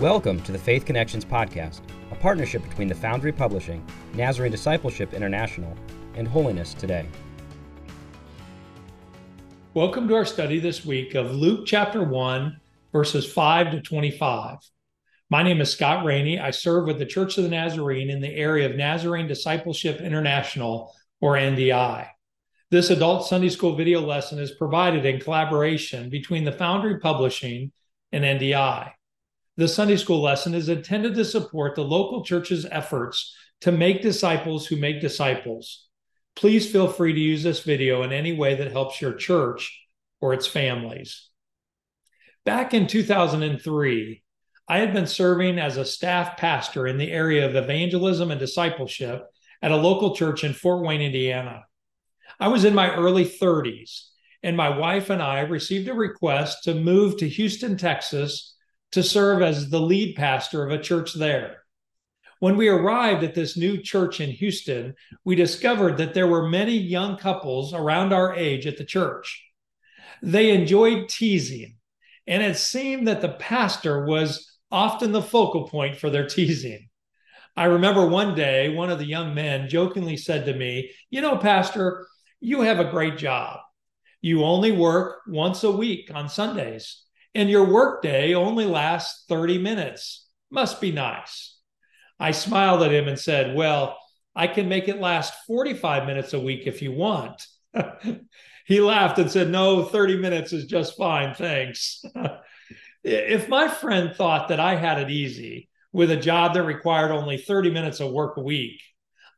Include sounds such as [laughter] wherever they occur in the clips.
Welcome to the Faith Connections Podcast, a partnership between the Foundry Publishing, Nazarene Discipleship International, and Holiness Today. Welcome to our study this week of Luke chapter 1, verses 5 to 25. My name is Scott Rainey. I serve with the Church of the Nazarene in the area of Nazarene Discipleship International, or NDI. This adult Sunday school video lesson is provided in collaboration between the Foundry Publishing and NDI. The Sunday school lesson is intended to support the local church's efforts to make disciples who make disciples. Please feel free to use this video in any way that helps your church or its families. Back in 2003, I had been serving as a staff pastor in the area of evangelism and discipleship at a local church in Fort Wayne, Indiana. I was in my early 30s, and my wife and I received a request to move to Houston, Texas to serve as the lead pastor of a church there. When we arrived at this new church in Houston, we discovered that there were many young couples around our age at the church. They enjoyed teasing, and it seemed that the pastor was often the focal point for their teasing. I remember one day, one of the young men jokingly said to me, You know, Pastor, you have a great job. You only work once a week on Sundays, and your workday only lasts 30 minutes. Must be nice. I smiled at him and said, Well, I can make it last 45 minutes a week if you want. [laughs] he laughed and said, No, 30 minutes is just fine. Thanks. [laughs] if my friend thought that I had it easy with a job that required only 30 minutes of work a week,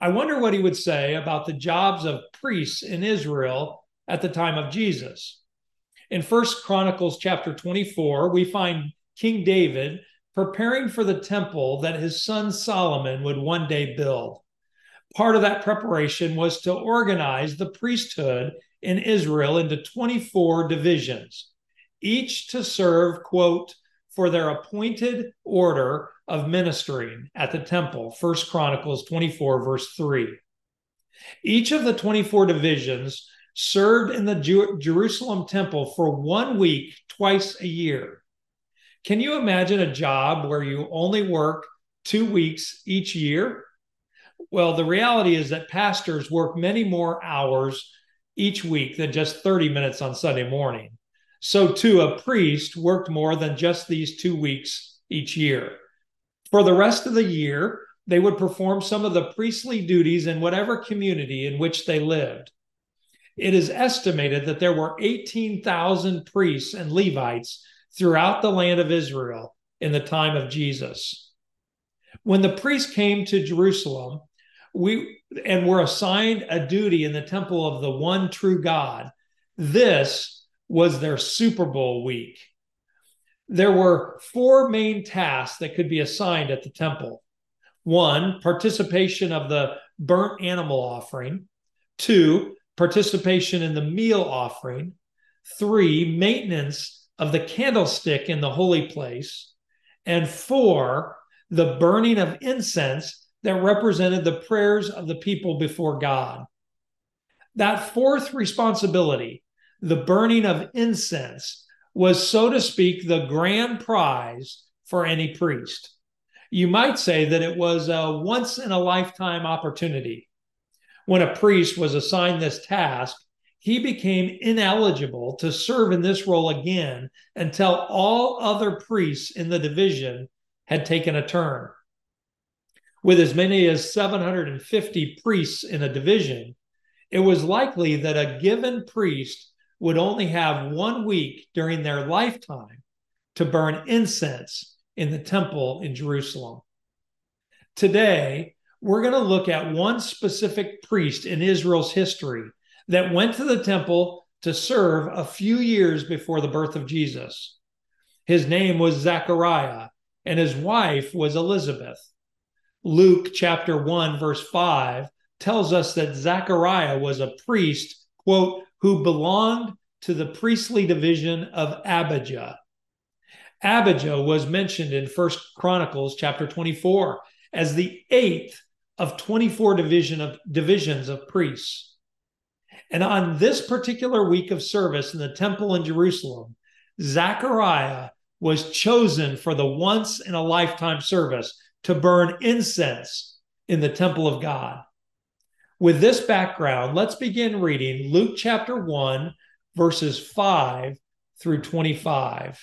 I wonder what he would say about the jobs of priests in Israel at the time of Jesus. In First Chronicles chapter 24, we find King David preparing for the temple that his son Solomon would one day build. Part of that preparation was to organize the priesthood in Israel into 24 divisions each to serve, quote, for their appointed order of ministering at the temple. First Chronicles 24, verse 3. Each of the 24 divisions served in the Jew- Jerusalem temple for one week twice a year. Can you imagine a job where you only work two weeks each year? Well, the reality is that pastors work many more hours each week than just 30 minutes on Sunday morning. So too, a priest worked more than just these two weeks each year. For the rest of the year, they would perform some of the priestly duties in whatever community in which they lived. It is estimated that there were 18,000 priests and Levites throughout the land of Israel in the time of Jesus. When the priests came to Jerusalem, we and were assigned a duty in the temple of the one true God. This was their Super Bowl week. There were four main tasks that could be assigned at the temple one, participation of the burnt animal offering, two, participation in the meal offering, three, maintenance of the candlestick in the holy place, and four, the burning of incense that represented the prayers of the people before God. That fourth responsibility, the burning of incense was, so to speak, the grand prize for any priest. You might say that it was a once in a lifetime opportunity. When a priest was assigned this task, he became ineligible to serve in this role again until all other priests in the division had taken a turn. With as many as 750 priests in a division, it was likely that a given priest would only have one week during their lifetime to burn incense in the temple in Jerusalem. Today, we're going to look at one specific priest in Israel's history that went to the temple to serve a few years before the birth of Jesus. His name was Zechariah, and his wife was Elizabeth. Luke chapter 1, verse 5 tells us that Zechariah was a priest, quote, who belonged to the priestly division of Abijah. Abijah was mentioned in First Chronicles chapter 24 as the eighth of 24 division of divisions of priests. And on this particular week of service in the temple in Jerusalem, Zechariah was chosen for the once in a lifetime service to burn incense in the temple of God. With this background, let's begin reading Luke chapter 1, verses 5 through 25.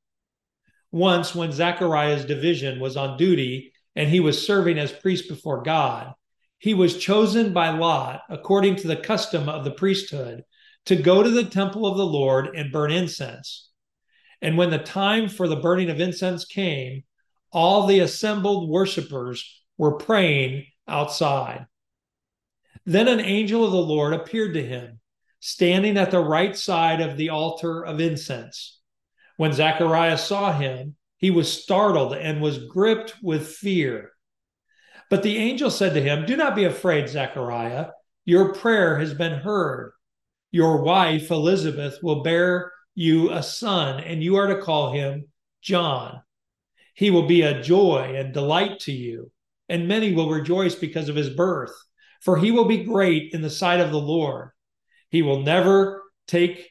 Once, when Zechariah's division was on duty and he was serving as priest before God, he was chosen by Lot, according to the custom of the priesthood, to go to the temple of the Lord and burn incense. And when the time for the burning of incense came, all the assembled worshippers were praying outside. Then an angel of the Lord appeared to him, standing at the right side of the altar of incense. When Zacharias saw him, he was startled and was gripped with fear. But the angel said to him, Do not be afraid, Zechariah. Your prayer has been heard. Your wife, Elizabeth, will bear you a son, and you are to call him John. He will be a joy and delight to you, and many will rejoice because of his birth, for he will be great in the sight of the Lord. He will never take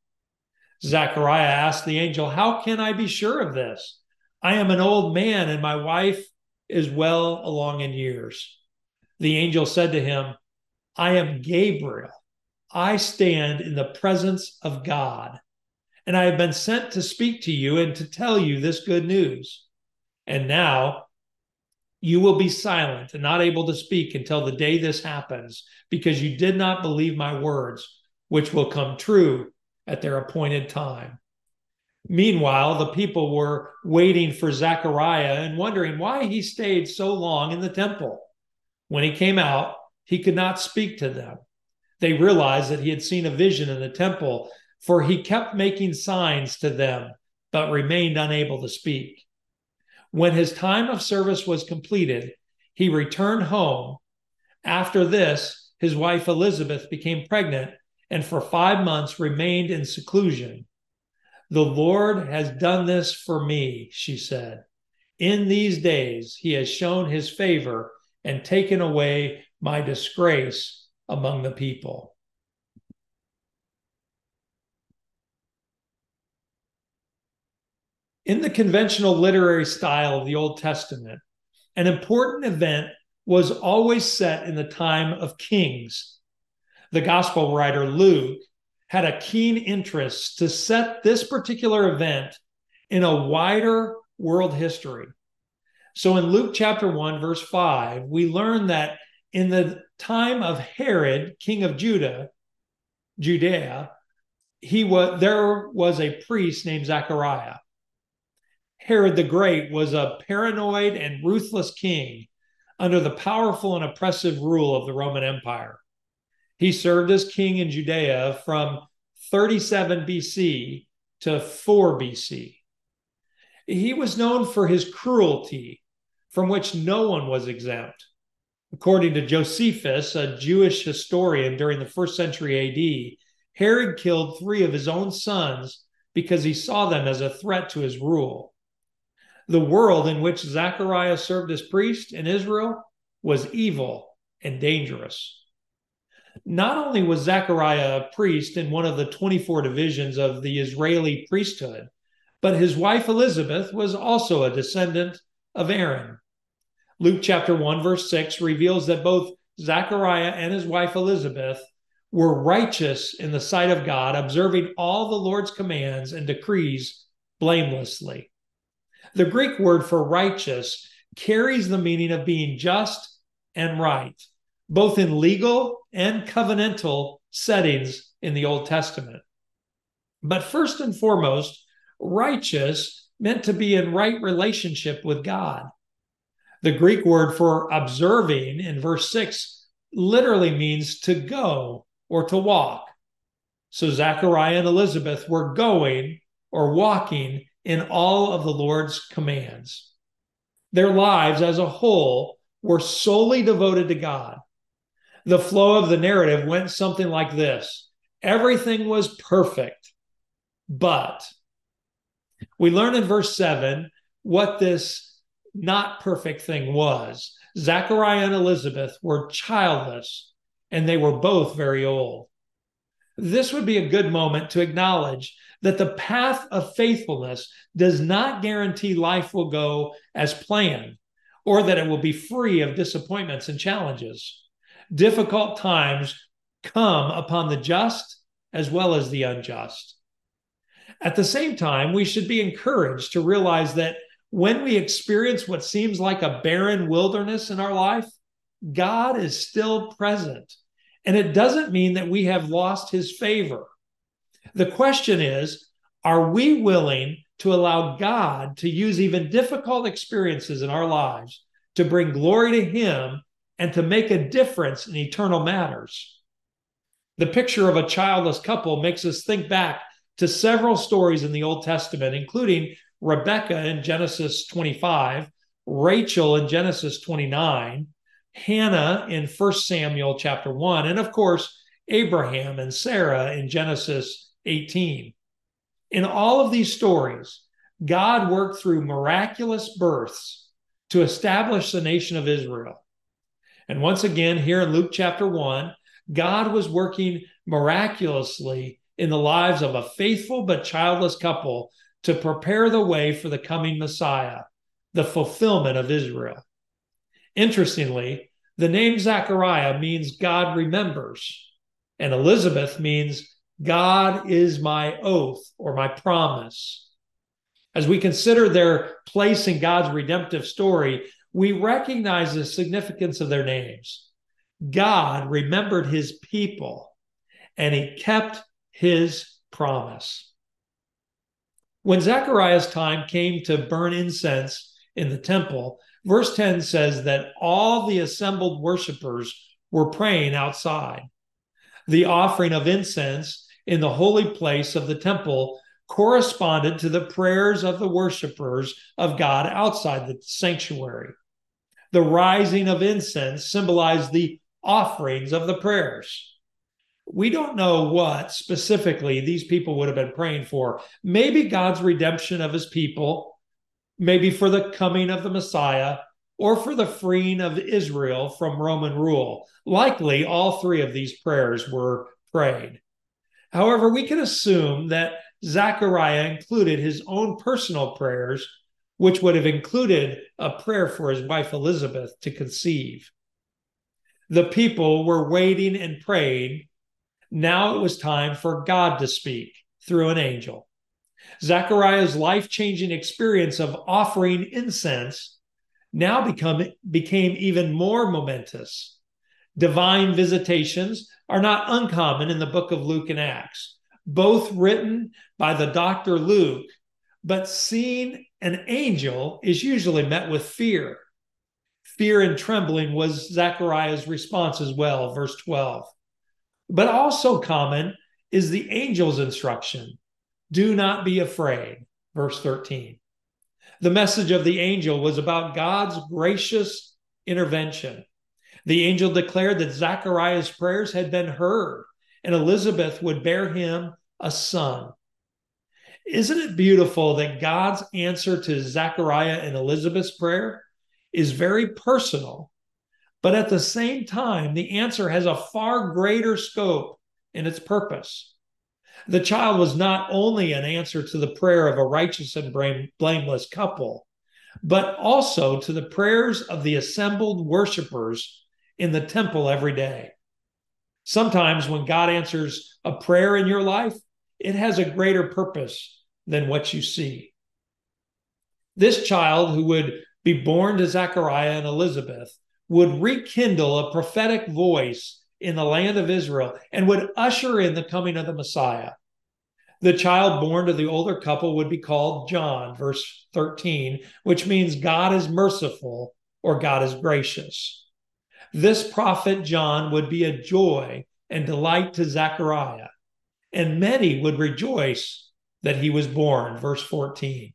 Zechariah asked the angel, How can I be sure of this? I am an old man, and my wife is well along in years. The angel said to him, I am Gabriel. I stand in the presence of God, and I have been sent to speak to you and to tell you this good news. And now you will be silent and not able to speak until the day this happens, because you did not believe my words, which will come true at their appointed time. Meanwhile, the people were waiting for Zechariah and wondering why he stayed so long in the temple. When he came out, he could not speak to them. They realized that he had seen a vision in the temple, for he kept making signs to them, but remained unable to speak. When his time of service was completed, he returned home. After this, his wife Elizabeth became pregnant and for five months remained in seclusion. The Lord has done this for me, she said. In these days, he has shown his favor and taken away my disgrace among the people. In the conventional literary style of the Old Testament, an important event was always set in the time of kings the gospel writer Luke, had a keen interest to set this particular event in a wider world history. So in Luke chapter 1, verse 5, we learn that in the time of Herod, king of Judah, Judea, he was there was a priest named Zechariah. Herod the Great was a paranoid and ruthless king under the powerful and oppressive rule of the Roman Empire. He served as king in Judea from 37 BC to 4 BC. He was known for his cruelty, from which no one was exempt. According to Josephus, a Jewish historian during the first century AD, Herod killed three of his own sons because he saw them as a threat to his rule. The world in which Zechariah served as priest in Israel was evil and dangerous. Not only was Zechariah a priest in one of the 24 divisions of the Israeli priesthood, but his wife Elizabeth was also a descendant of Aaron. Luke chapter 1, verse 6 reveals that both Zechariah and his wife Elizabeth were righteous in the sight of God, observing all the Lord's commands and decrees blamelessly. The Greek word for righteous carries the meaning of being just and right, both in legal and covenantal settings in the Old Testament. But first and foremost, righteous meant to be in right relationship with God. The Greek word for observing in verse 6 literally means to go or to walk. So Zechariah and Elizabeth were going or walking in all of the Lord's commands. Their lives as a whole were solely devoted to God. The flow of the narrative went something like this everything was perfect, but we learn in verse 7 what this not perfect thing was. Zechariah and Elizabeth were childless, and they were both very old. This would be a good moment to acknowledge that the path of faithfulness does not guarantee life will go as planned or that it will be free of disappointments and challenges. Difficult times come upon the just as well as the unjust. At the same time, we should be encouraged to realize that when we experience what seems like a barren wilderness in our life, God is still present. And it doesn't mean that we have lost his favor. The question is are we willing to allow God to use even difficult experiences in our lives to bring glory to him and to make a difference in eternal matters? The picture of a childless couple makes us think back to several stories in the Old Testament, including Rebecca in Genesis 25, Rachel in Genesis 29, Hannah in 1 Samuel chapter 1, and of course, Abraham and Sarah in Genesis 18. In all of these stories, God worked through miraculous births to establish the nation of Israel. And once again, here in Luke chapter 1, God was working miraculously in the lives of a faithful but childless couple to prepare the way for the coming Messiah, the fulfillment of Israel. Interestingly, the name Zechariah means God remembers, and Elizabeth means God is my oath or my promise. As we consider their place in God's redemptive story, we recognize the significance of their names. God remembered his people and he kept his promise. When Zechariah's time came to burn incense in the temple, verse 10 says that all the assembled worshipers were praying outside. The offering of incense in the holy place of the temple corresponded to the prayers of the worshipers of God outside the sanctuary. The rising of incense symbolized the offerings of the prayers we don't know what specifically these people would have been praying for. Maybe God's redemption of his people, maybe for the coming of the Messiah, or for the freeing of Israel from Roman rule. Likely, all three of these prayers were prayed. However, we can assume that Zechariah included his own personal prayers, which would have included a prayer for his wife Elizabeth to conceive. The people were waiting and praying now it was time for God to speak through an angel. Zechariah's life changing experience of offering incense now become, became even more momentous. Divine visitations are not uncommon in the book of Luke and Acts, both written by the doctor Luke, but seeing an angel is usually met with fear. Fear and trembling was Zechariah's response as well, verse 12. But also common is the angel's instruction do not be afraid, verse 13. The message of the angel was about God's gracious intervention. The angel declared that Zechariah's prayers had been heard and Elizabeth would bear him a son. Isn't it beautiful that God's answer to Zechariah and Elizabeth's prayer is very personal but at the same time, the answer has a far greater scope in its purpose. The child was not only an answer to the prayer of a righteous and blameless couple, but also to the prayers of the assembled worshipers in the temple every day. Sometimes when God answers a prayer in your life, it has a greater purpose than what you see. This child who would be born to Zechariah and Elizabeth would rekindle a prophetic voice in the land of Israel and would usher in the coming of the Messiah. The child born to the older couple would be called John, verse 13, which means God is merciful or God is gracious. This prophet John would be a joy and delight to Zechariah, and many would rejoice that he was born, verse 14.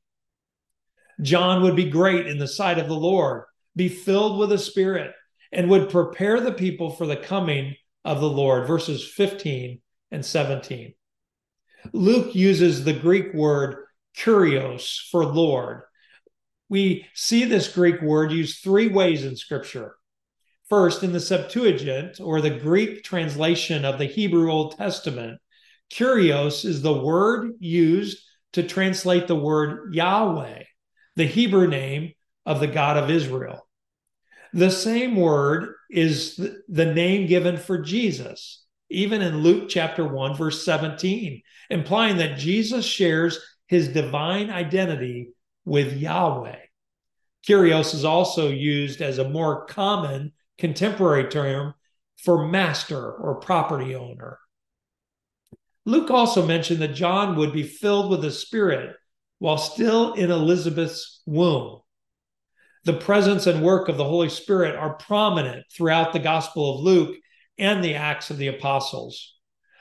John would be great in the sight of the Lord, be filled with the Spirit, and would prepare the people for the coming of the Lord, verses 15 and 17. Luke uses the Greek word kurios for Lord. We see this Greek word used three ways in Scripture. First, in the Septuagint, or the Greek translation of the Hebrew Old Testament, kurios is the word used to translate the word Yahweh, the Hebrew name of the God of Israel. The same word is the name given for Jesus, even in Luke chapter 1, verse 17, implying that Jesus shares his divine identity with Yahweh. Kurios is also used as a more common contemporary term for master or property owner. Luke also mentioned that John would be filled with the Spirit while still in Elizabeth's womb. The presence and work of the Holy Spirit are prominent throughout the Gospel of Luke and the Acts of the Apostles.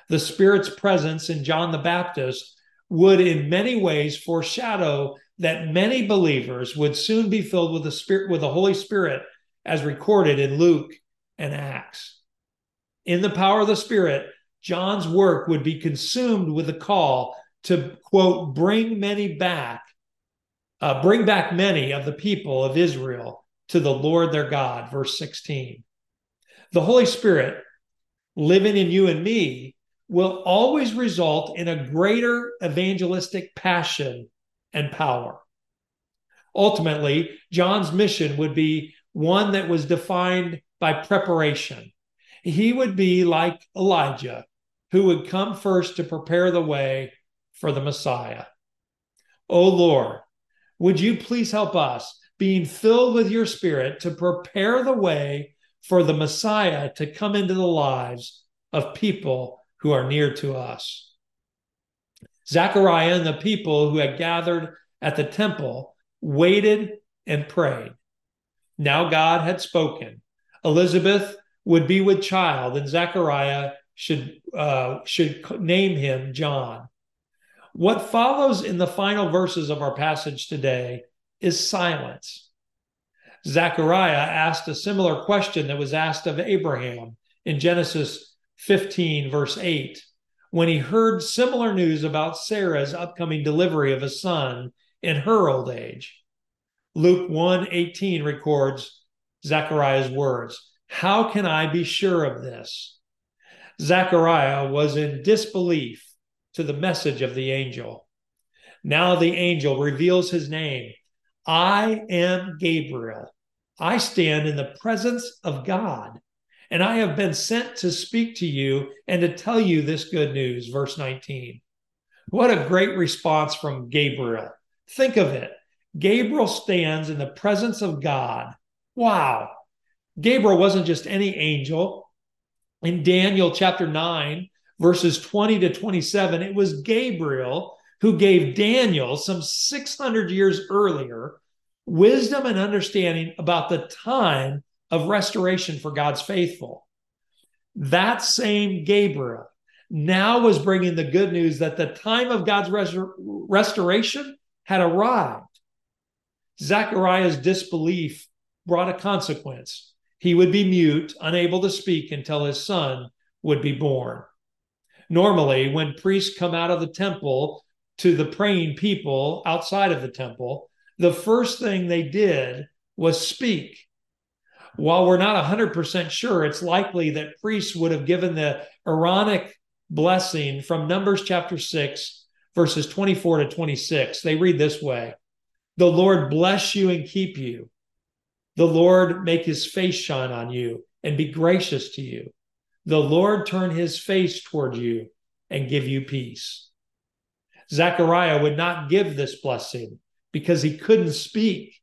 The Spirit's presence in John the Baptist would, in many ways, foreshadow that many believers would soon be filled with the Spirit, with the Holy Spirit, as recorded in Luke and Acts. In the power of the Spirit, John's work would be consumed with the call to quote bring many back uh, bring back many of the people of Israel to the Lord their God. Verse 16. The Holy Spirit living in you and me will always result in a greater evangelistic passion and power. Ultimately, John's mission would be one that was defined by preparation. He would be like Elijah, who would come first to prepare the way for the Messiah. O Lord, would you please help us, being filled with your spirit, to prepare the way for the Messiah to come into the lives of people who are near to us? Zechariah and the people who had gathered at the temple waited and prayed. Now God had spoken. Elizabeth would be with child, and Zechariah should uh, should name him John. What follows in the final verses of our passage today is silence. Zechariah asked a similar question that was asked of Abraham in Genesis 15, verse 8, when he heard similar news about Sarah's upcoming delivery of a son in her old age. Luke 1 18 records Zechariah's words How can I be sure of this? Zechariah was in disbelief to the message of the angel. Now the angel reveals his name I am Gabriel. I stand in the presence of God, and I have been sent to speak to you and to tell you this good news. Verse 19. What a great response from Gabriel. Think of it. Gabriel stands in the presence of God. Wow. Gabriel wasn't just any angel. In Daniel chapter 9, verses 20 to 27, it was Gabriel who gave Daniel, some 600 years earlier, wisdom and understanding about the time of restoration for God's faithful. That same Gabriel now was bringing the good news that the time of God's res- restoration had arrived. Zechariah's disbelief brought a consequence. He would be mute, unable to speak until his son would be born. Normally, when priests come out of the temple to the praying people outside of the temple, the first thing they did was speak. While we're not 100% sure, it's likely that priests would have given the Aaronic blessing from Numbers chapter 6, verses 24 to 26. They read this way The Lord bless you and keep you. The Lord make his face shine on you and be gracious to you. the Lord turn his face toward you and give you peace. Zechariah would not give this blessing because he couldn't speak.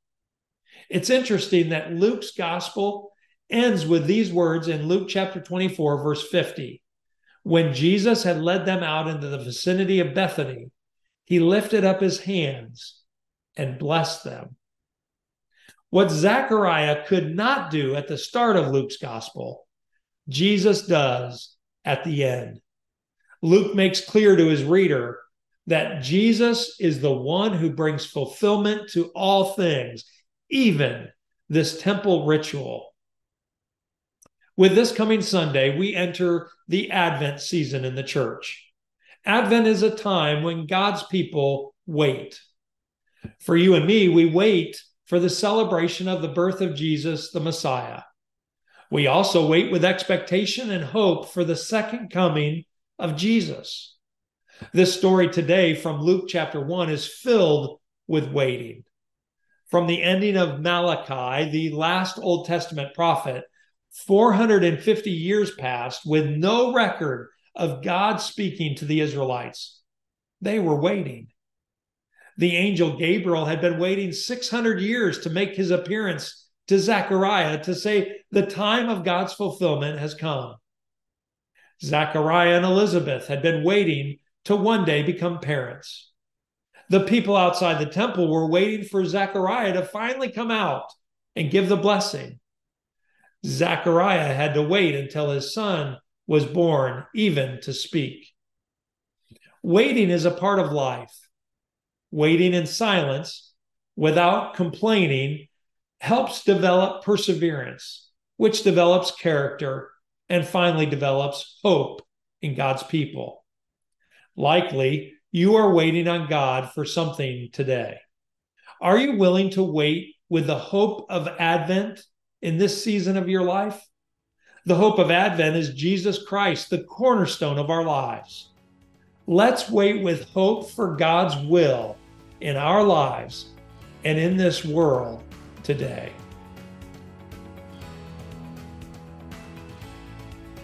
It's interesting that Luke's gospel ends with these words in Luke chapter 24, verse 50. When Jesus had led them out into the vicinity of Bethany, he lifted up his hands and blessed them. What Zechariah could not do at the start of Luke's gospel, Jesus does at the end. Luke makes clear to his reader that Jesus is the one who brings fulfillment to all things, even this temple ritual. With this coming Sunday, we enter the Advent season in the church. Advent is a time when God's people wait. For you and me, we wait for the celebration of the birth of Jesus, the Messiah. We also wait with expectation and hope for the second coming of Jesus. This story today from Luke chapter 1 is filled with waiting. From the ending of Malachi, the last Old Testament prophet, 450 years passed with no record of God speaking to the Israelites. They were waiting. The angel Gabriel had been waiting 600 years to make his appearance to Zechariah to say, The time of God's fulfillment has come. Zechariah and Elizabeth had been waiting to one day become parents. The people outside the temple were waiting for Zechariah to finally come out and give the blessing. Zechariah had to wait until his son was born, even to speak. Waiting is a part of life. Waiting in silence without complaining helps develop perseverance, which develops character and finally develops hope in God's people. Likely, you are waiting on God for something today. Are you willing to wait with the hope of Advent in this season of your life? The hope of Advent is Jesus Christ, the cornerstone of our lives. Let's wait with hope for God's will in our lives and in this world today.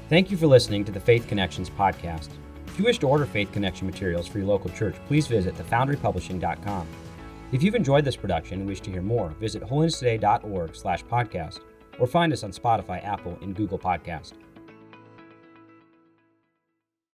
Thank you for listening to the Faith Connections podcast. If you wish to order Faith Connection materials for your local church, please visit thefoundrypublishing.com. If you've enjoyed this production and wish to hear more, visit holinesstoday.org slash podcast or find us on Spotify, Apple, and Google Podcast.